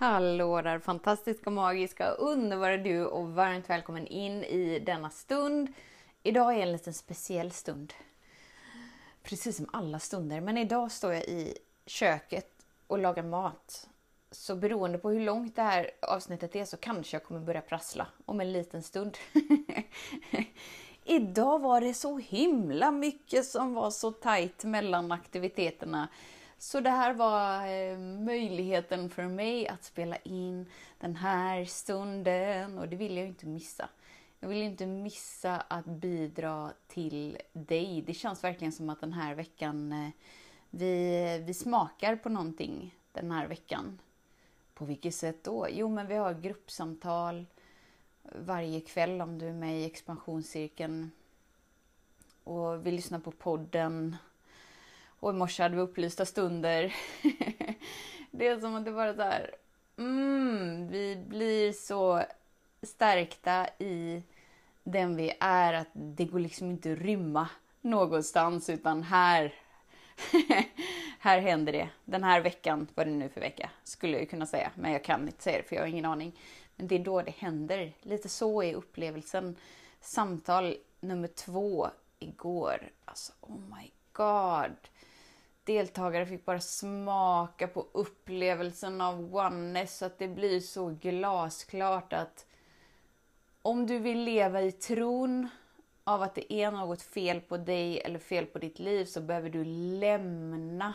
Hallå där fantastiska, magiska, underbara du och varmt välkommen in i denna stund. Idag är en liten speciell stund. Precis som alla stunder, men idag står jag i köket och lagar mat. Så beroende på hur långt det här avsnittet är så kanske jag kommer börja prassla om en liten stund. idag var det så himla mycket som var så tajt mellan aktiviteterna så det här var eh, möjligheten för mig att spela in den här stunden och det vill jag inte missa. Jag vill inte missa att bidra till dig. Det känns verkligen som att den här veckan eh, vi, vi smakar på någonting den här veckan. På vilket sätt då? Jo, men vi har gruppsamtal varje kväll om du är med i expansionscirkeln. Och vi lyssnar på podden och i morse hade vi upplysta stunder. det är som att det bara så här, mm, vi blir så stärkta i den vi är att det går liksom inte att rymma någonstans utan här, här händer det. Den här veckan, vad det nu för vecka, skulle jag kunna säga. Men jag kan inte säga det för jag har ingen aning. Men det är då det händer. Lite så är upplevelsen. Samtal nummer två igår. Alltså, oh my god deltagare fick bara smaka på upplevelsen av oneness så att det blir så glasklart att om du vill leva i tron av att det är något fel på dig eller fel på ditt liv så behöver du lämna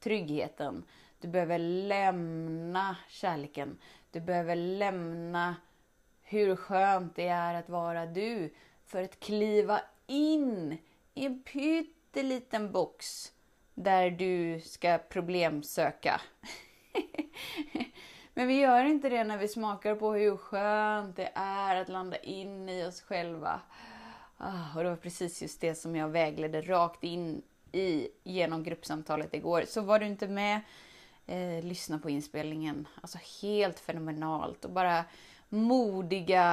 tryggheten. Du behöver lämna kärleken. Du behöver lämna hur skönt det är att vara du för att kliva in i en pytteliten box där du ska problemsöka. Men vi gör inte det när vi smakar på hur skönt det är att landa in i oss själva. Ah, och det var precis just det som jag vägledde rakt in i genom gruppsamtalet igår. Så var du inte med, eh, lyssna på inspelningen. Alltså helt fenomenalt och bara modiga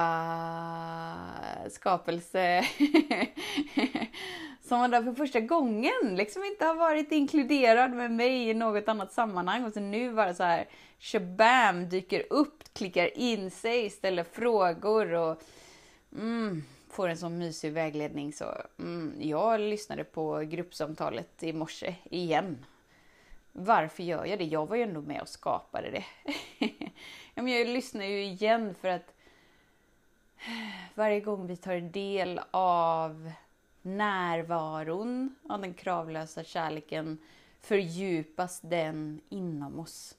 skapelse som var där för första gången, liksom inte har varit inkluderad med mig i något annat sammanhang och så nu bara så här shabam dyker upp, klickar in sig, ställer frågor och mm, får en sån mysig vägledning. Så mm, jag lyssnade på gruppsamtalet i morse igen. Varför gör jag det? Jag var ju ändå med och skapade det. jag lyssnar ju igen för att varje gång vi tar del av närvaron av den kravlösa kärleken fördjupas den inom oss.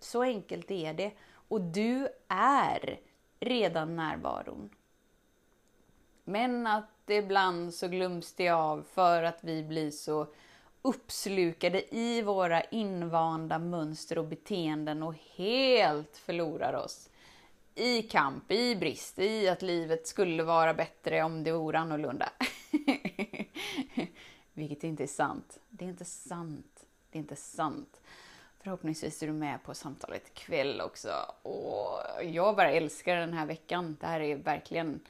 Så enkelt är det. Och du är redan närvaron. Men att ibland så glöms det av för att vi blir så uppslukade i våra invanda mönster och beteenden och helt förlorar oss i kamp, i brist, i att livet skulle vara bättre om det vore annorlunda. Vilket inte är sant. Det är inte sant. Det är inte sant. Förhoppningsvis är du med på samtalet ikväll också. Och jag bara älskar den här veckan. Det här är verkligen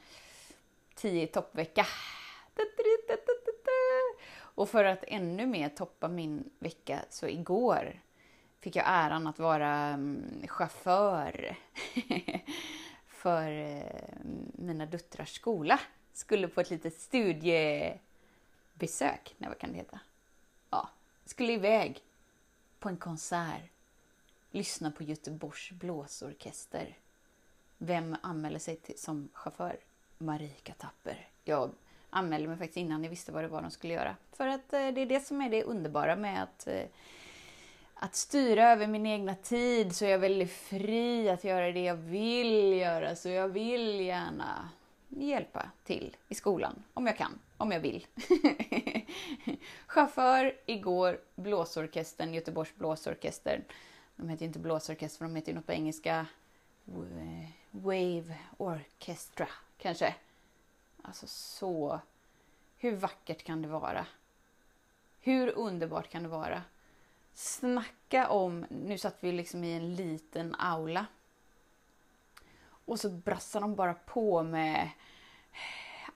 10 toppvecka. Och för att ännu mer toppa min vecka så igår fick jag äran att vara mm, chaufför för eh, mina döttrars skola. Skulle på ett litet studiebesök, nej vad kan det heta? Ja, skulle iväg på en konsert. Lyssna på Göteborgs blåsorkester. Vem anmäler sig till, som chaufför? Marika Tapper. Jag anmälde mig faktiskt innan jag visste vad det var de skulle göra. För att eh, det är det som är det underbara med att eh, att styra över min egna tid så är jag väldigt fri att göra det jag vill göra. Så jag vill gärna hjälpa till i skolan om jag kan, om jag vill. Chaufför igår, blåsorkestern, Göteborgs blåsorkester. De heter inte blåsorkester, de heter något på engelska. Wave Orchestra, kanske. Alltså så... Hur vackert kan det vara? Hur underbart kan det vara? Snacka om... Nu satt vi liksom i en liten aula. Och så brassar de bara på med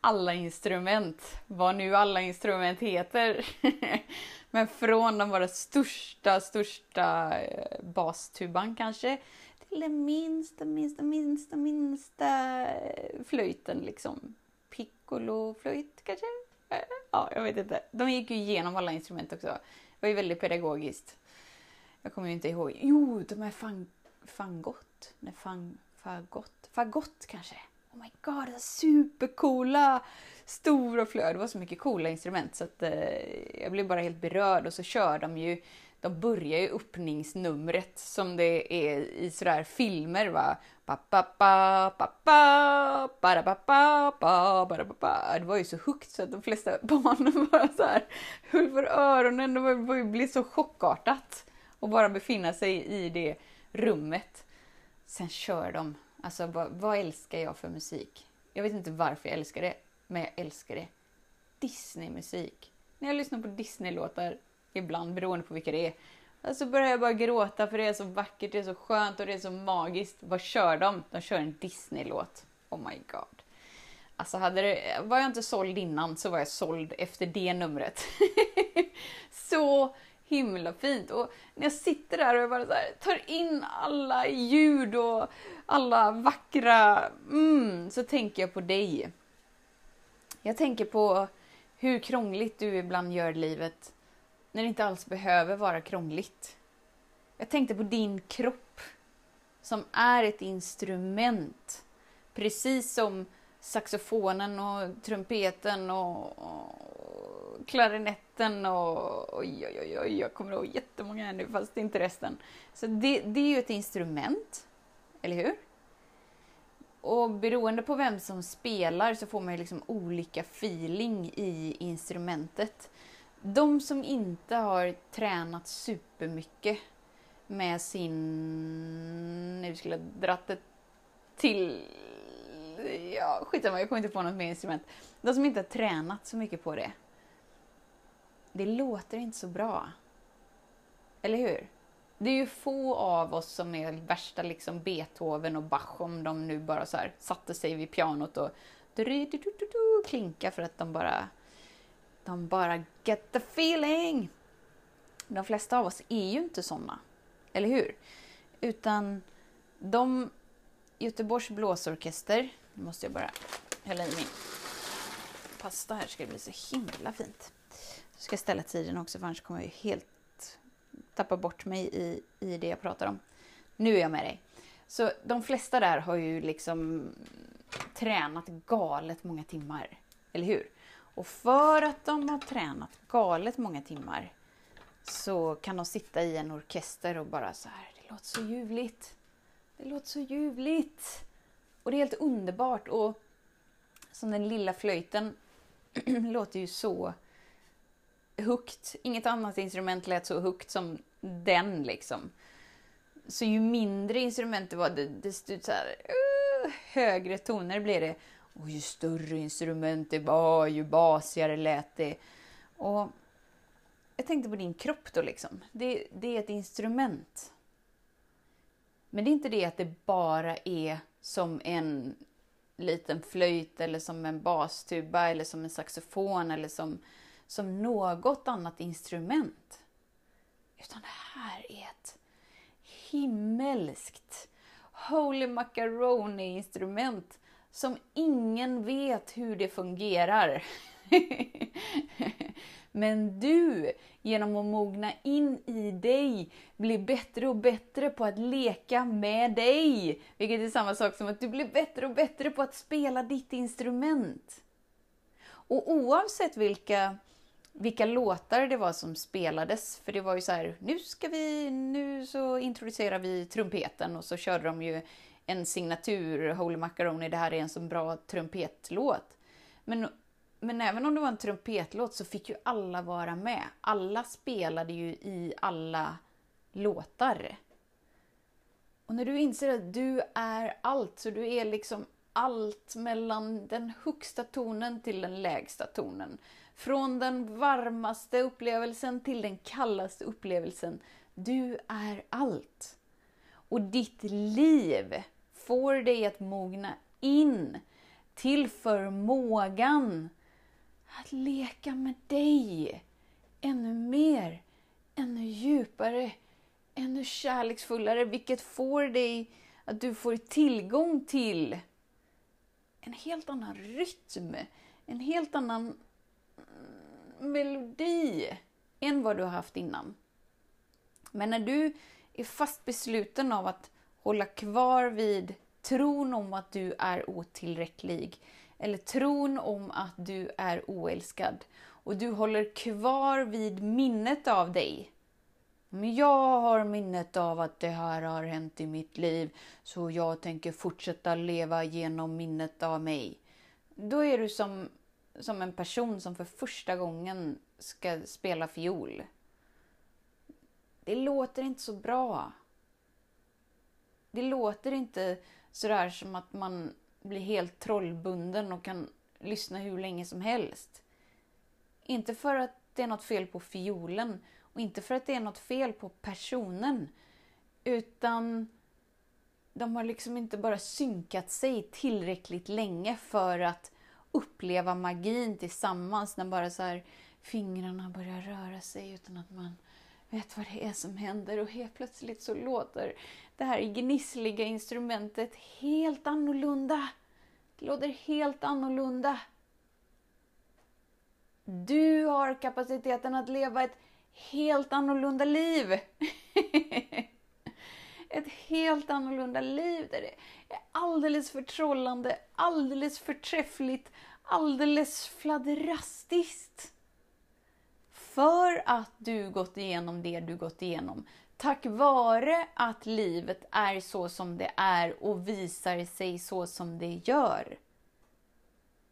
alla instrument. Vad nu alla instrument heter. Men från den bara största, största eh, bastuban kanske till den minsta, minsta, minsta, minsta eh, flöjten liksom. Piccolo-flöjt kanske? Eh, ja, jag vet inte. De gick ju igenom alla instrument också. Det var ju väldigt pedagogiskt. Jag kommer ju inte ihåg. Jo, de är fang, fangott? Nej, fang, fagott? Fagott kanske? Oh my god, supercoola! Stora flöd. Det var så mycket coola instrument så att eh, jag blev bara helt berörd och så kör de ju de börjar ju öppningsnumret som det är i sådär filmer va. Det var ju så högt så att de flesta barnen bara så här höll för öronen. Det blev så chockartat att bara befinna sig i det rummet. Sen kör de. Alltså vad, vad älskar jag för musik? Jag vet inte varför jag älskar det, men jag älskar det. Disneymusik. När jag lyssnar på Disneylåtar ibland beroende på vilka det är. Så börjar jag bara gråta för det är så vackert, det är så skönt och det är så magiskt. Vad kör de? De kör en Disney-låt. Oh my god. Alltså hade det, var jag inte såld innan så var jag såld efter det numret. så himla fint. Och när jag sitter där och jag bara så här, tar in alla ljud och alla vackra... Mm, så tänker jag på dig. Jag tänker på hur krångligt du ibland gör livet när det inte alls behöver vara krångligt. Jag tänkte på din kropp som är ett instrument. Precis som saxofonen och trumpeten och, och klarinetten och oj, oj, oj, jag kommer ihåg jättemånga här nu fast inte resten. Så det, det är ju ett instrument, eller hur? Och beroende på vem som spelar så får man ju liksom olika feeling i instrumentet de som inte har tränat supermycket med sin... Nu skulle jag dratt det till... Ja, skitsamma, jag kommer inte på något mer instrument. De som inte har tränat så mycket på det. Det låter inte så bra. Eller hur? Det är ju få av oss som är värsta liksom Beethoven och Bach om de nu bara så här satte sig vid pianot och klinka för att de bara de bara get the feeling. De flesta av oss är ju inte såna, eller hur? Utan de Göteborgs blåsorkester, nu måste jag bara hälla i min pasta här, ska det bli så himla fint. Jag ska ställa tiden också för annars kommer jag helt tappa bort mig i, i det jag pratar om. Nu är jag med dig. Så de flesta där har ju liksom tränat galet många timmar, eller hur? Och för att de har tränat galet många timmar så kan de sitta i en orkester och bara så här, det låter så ljuvligt. Det låter så ljuvligt. Och det är helt underbart. Och som den lilla flöjten låter ju så högt. Inget annat instrument lät så högt som den liksom. Så ju mindre instrument det var, desto så här, uh, högre toner blev det. Och ju större instrument det var, ju basigare lät det. Och jag tänkte på din kropp då liksom. Det, det är ett instrument. Men det är inte det att det bara är som en liten flöjt eller som en bastuba eller som en saxofon eller som, som något annat instrument. Utan det här är ett himmelskt Holy Macaroni-instrument som ingen vet hur det fungerar. Men du, genom att mogna in i dig, blir bättre och bättre på att leka med dig. Vilket är samma sak som att du blir bättre och bättre på att spela ditt instrument. Och oavsett vilka, vilka låtar det var som spelades, för det var ju så här, nu ska vi, nu så introducerar vi trumpeten och så körde de ju en signatur, Holy Macaroni, det här är en så bra trumpetlåt. Men, men även om det var en trumpetlåt så fick ju alla vara med. Alla spelade ju i alla låtar. Och när du inser att du är allt, så du är liksom allt mellan den högsta tonen till den lägsta tonen. Från den varmaste upplevelsen till den kallaste upplevelsen. Du är allt. Och ditt liv får dig att mogna in till förmågan att leka med dig ännu mer, ännu djupare, ännu kärleksfullare, vilket får dig att du får tillgång till en helt annan rytm, en helt annan melodi än vad du har haft innan. Men när du är fast besluten av att hålla kvar vid tron om att du är otillräcklig eller tron om att du är oälskad och du håller kvar vid minnet av dig. Men jag har minnet av att det här har hänt i mitt liv så jag tänker fortsätta leva genom minnet av mig. Då är du som, som en person som för första gången ska spela fiol. Det låter inte så bra. Det låter inte sådär som att man blir helt trollbunden och kan lyssna hur länge som helst. Inte för att det är något fel på fiolen och inte för att det är något fel på personen. Utan de har liksom inte bara synkat sig tillräckligt länge för att uppleva magin tillsammans när bara så här fingrarna börjar röra sig utan att man vet vad det är som händer och helt plötsligt så låter det här gnissliga instrumentet helt annorlunda. Det låter helt annorlunda. Du har kapaciteten att leva ett helt annorlunda liv. ett helt annorlunda liv där det är alldeles förtrollande, alldeles förträffligt, alldeles fladderastiskt. För att du gått igenom det du gått igenom. Tack vare att livet är så som det är och visar sig så som det gör.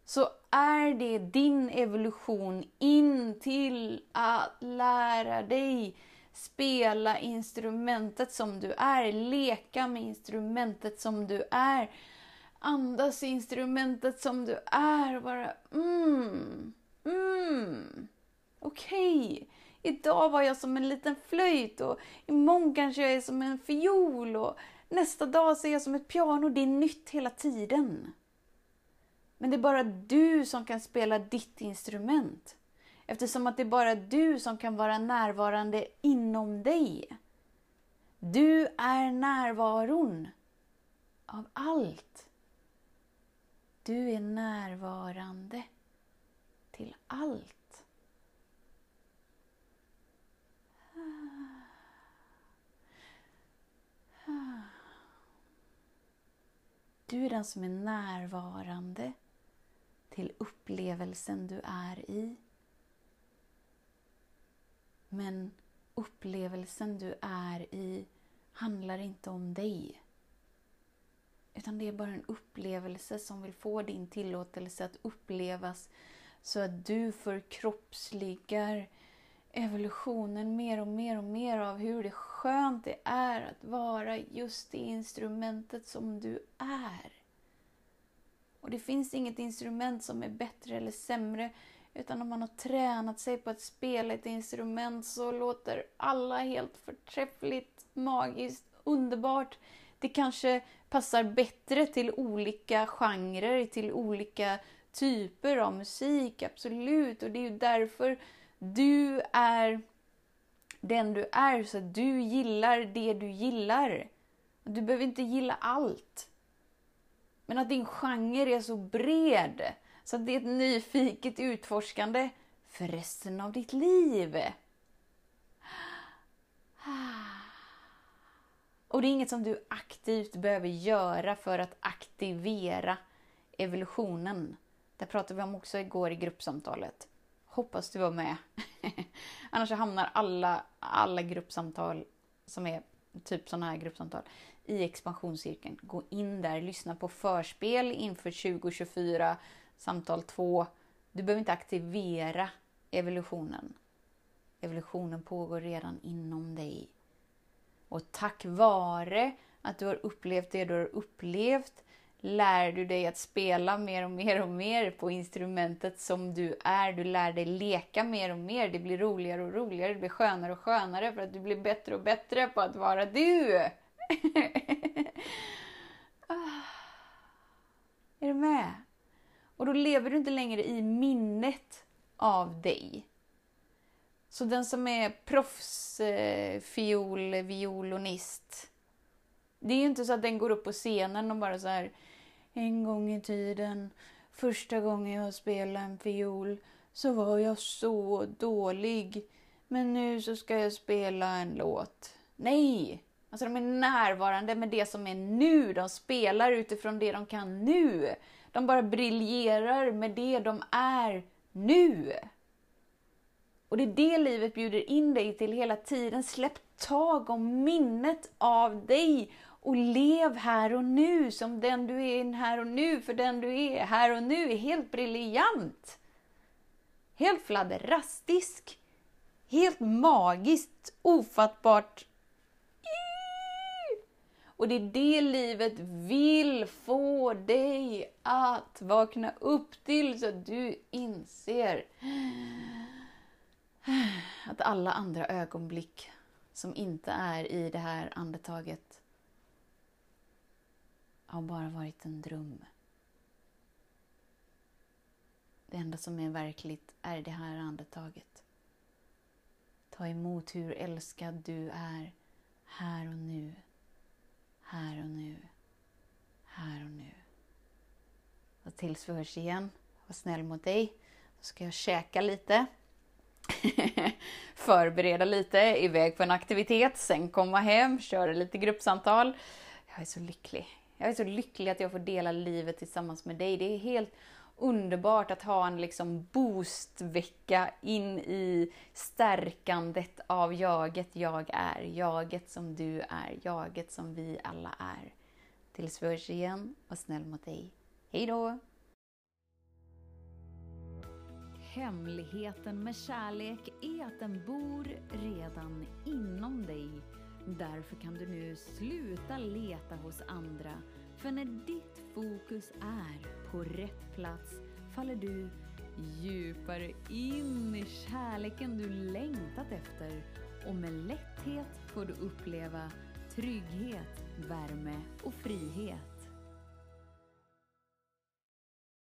Så är det din evolution in till att lära dig spela instrumentet som du är, leka med instrumentet som du är, andas instrumentet som du är och bara mm, mm, okej. Okay. Idag var jag som en liten flöjt och imorgon kanske jag är som en fiol och nästa dag så är jag som ett piano. Det är nytt hela tiden. Men det är bara du som kan spela ditt instrument. Eftersom att det är bara du som kan vara närvarande inom dig. Du är närvaron av allt. Du är närvarande till allt. Du är den som är närvarande till upplevelsen du är i. Men upplevelsen du är i handlar inte om dig. Utan det är bara en upplevelse som vill få din tillåtelse att upplevas så att du förkroppsligar evolutionen mer och mer och mer av hur det skönt det är att vara just det instrumentet som du är. Och det finns inget instrument som är bättre eller sämre utan om man har tränat sig på att spela ett instrument så låter alla helt förträffligt, magiskt, underbart. Det kanske passar bättre till olika genrer, till olika typer av musik, absolut. Och det är ju därför du är den du är, så att du gillar det du gillar. Du behöver inte gilla allt. Men att din genre är så bred, så att det är ett nyfiket utforskande för resten av ditt liv. Och det är inget som du aktivt behöver göra för att aktivera evolutionen. Det pratade vi om också igår i gruppsamtalet. Hoppas du var med. Annars hamnar alla, alla gruppsamtal som är typ sådana här gruppsamtal i expansionscirkeln. Gå in där, lyssna på förspel inför 2024, samtal 2. Du behöver inte aktivera evolutionen. Evolutionen pågår redan inom dig. Och tack vare att du har upplevt det du har upplevt, lär du dig att spela mer och mer och mer på instrumentet som du är. Du lär dig leka mer och mer. Det blir roligare och roligare, det blir skönare och skönare för att du blir bättre och bättre på att vara du. Ah. Är du med? Och då lever du inte längre i minnet av dig. Så den som är proffsfiol, eh, violonist. Det är ju inte så att den går upp på scenen och bara så här en gång i tiden, första gången jag spelade en fiol, så var jag så dålig. Men nu så ska jag spela en låt. Nej! Alltså de är närvarande med det som är nu. De spelar utifrån det de kan nu. De bara briljerar med det de är nu. Och det är det livet bjuder in dig till hela tiden. Släpp tag om minnet av dig och lev här och nu som den du är här och nu, för den du är här och nu är helt briljant. Helt fladderastisk. Helt magiskt, ofattbart. Och det är det livet vill få dig att vakna upp till så att du inser att alla andra ögonblick som inte är i det här andetaget har bara varit en dröm. Det enda som är verkligt är det här andetaget. Ta emot hur älskad du är här och nu. Här och nu. Här och nu. Och tills vi hörs igen, var snäll mot dig. Då ska jag käka lite. Förbereda lite, iväg på en aktivitet, sen komma hem, köra lite gruppsamtal. Jag är så lycklig. Jag är så lycklig att jag får dela livet tillsammans med dig. Det är helt underbart att ha en liksom boostvecka in i stärkandet av jaget jag är. Jaget som du är. Jaget som vi alla är. Tills vi hörs igen, var snäll mot dig. Hej då! Hemligheten med kärlek är att den bor redan inom dig Därför kan du nu sluta leta hos andra. För när ditt fokus är på rätt plats faller du djupare in i kärleken du längtat efter och med lätthet får du uppleva trygghet, värme och frihet.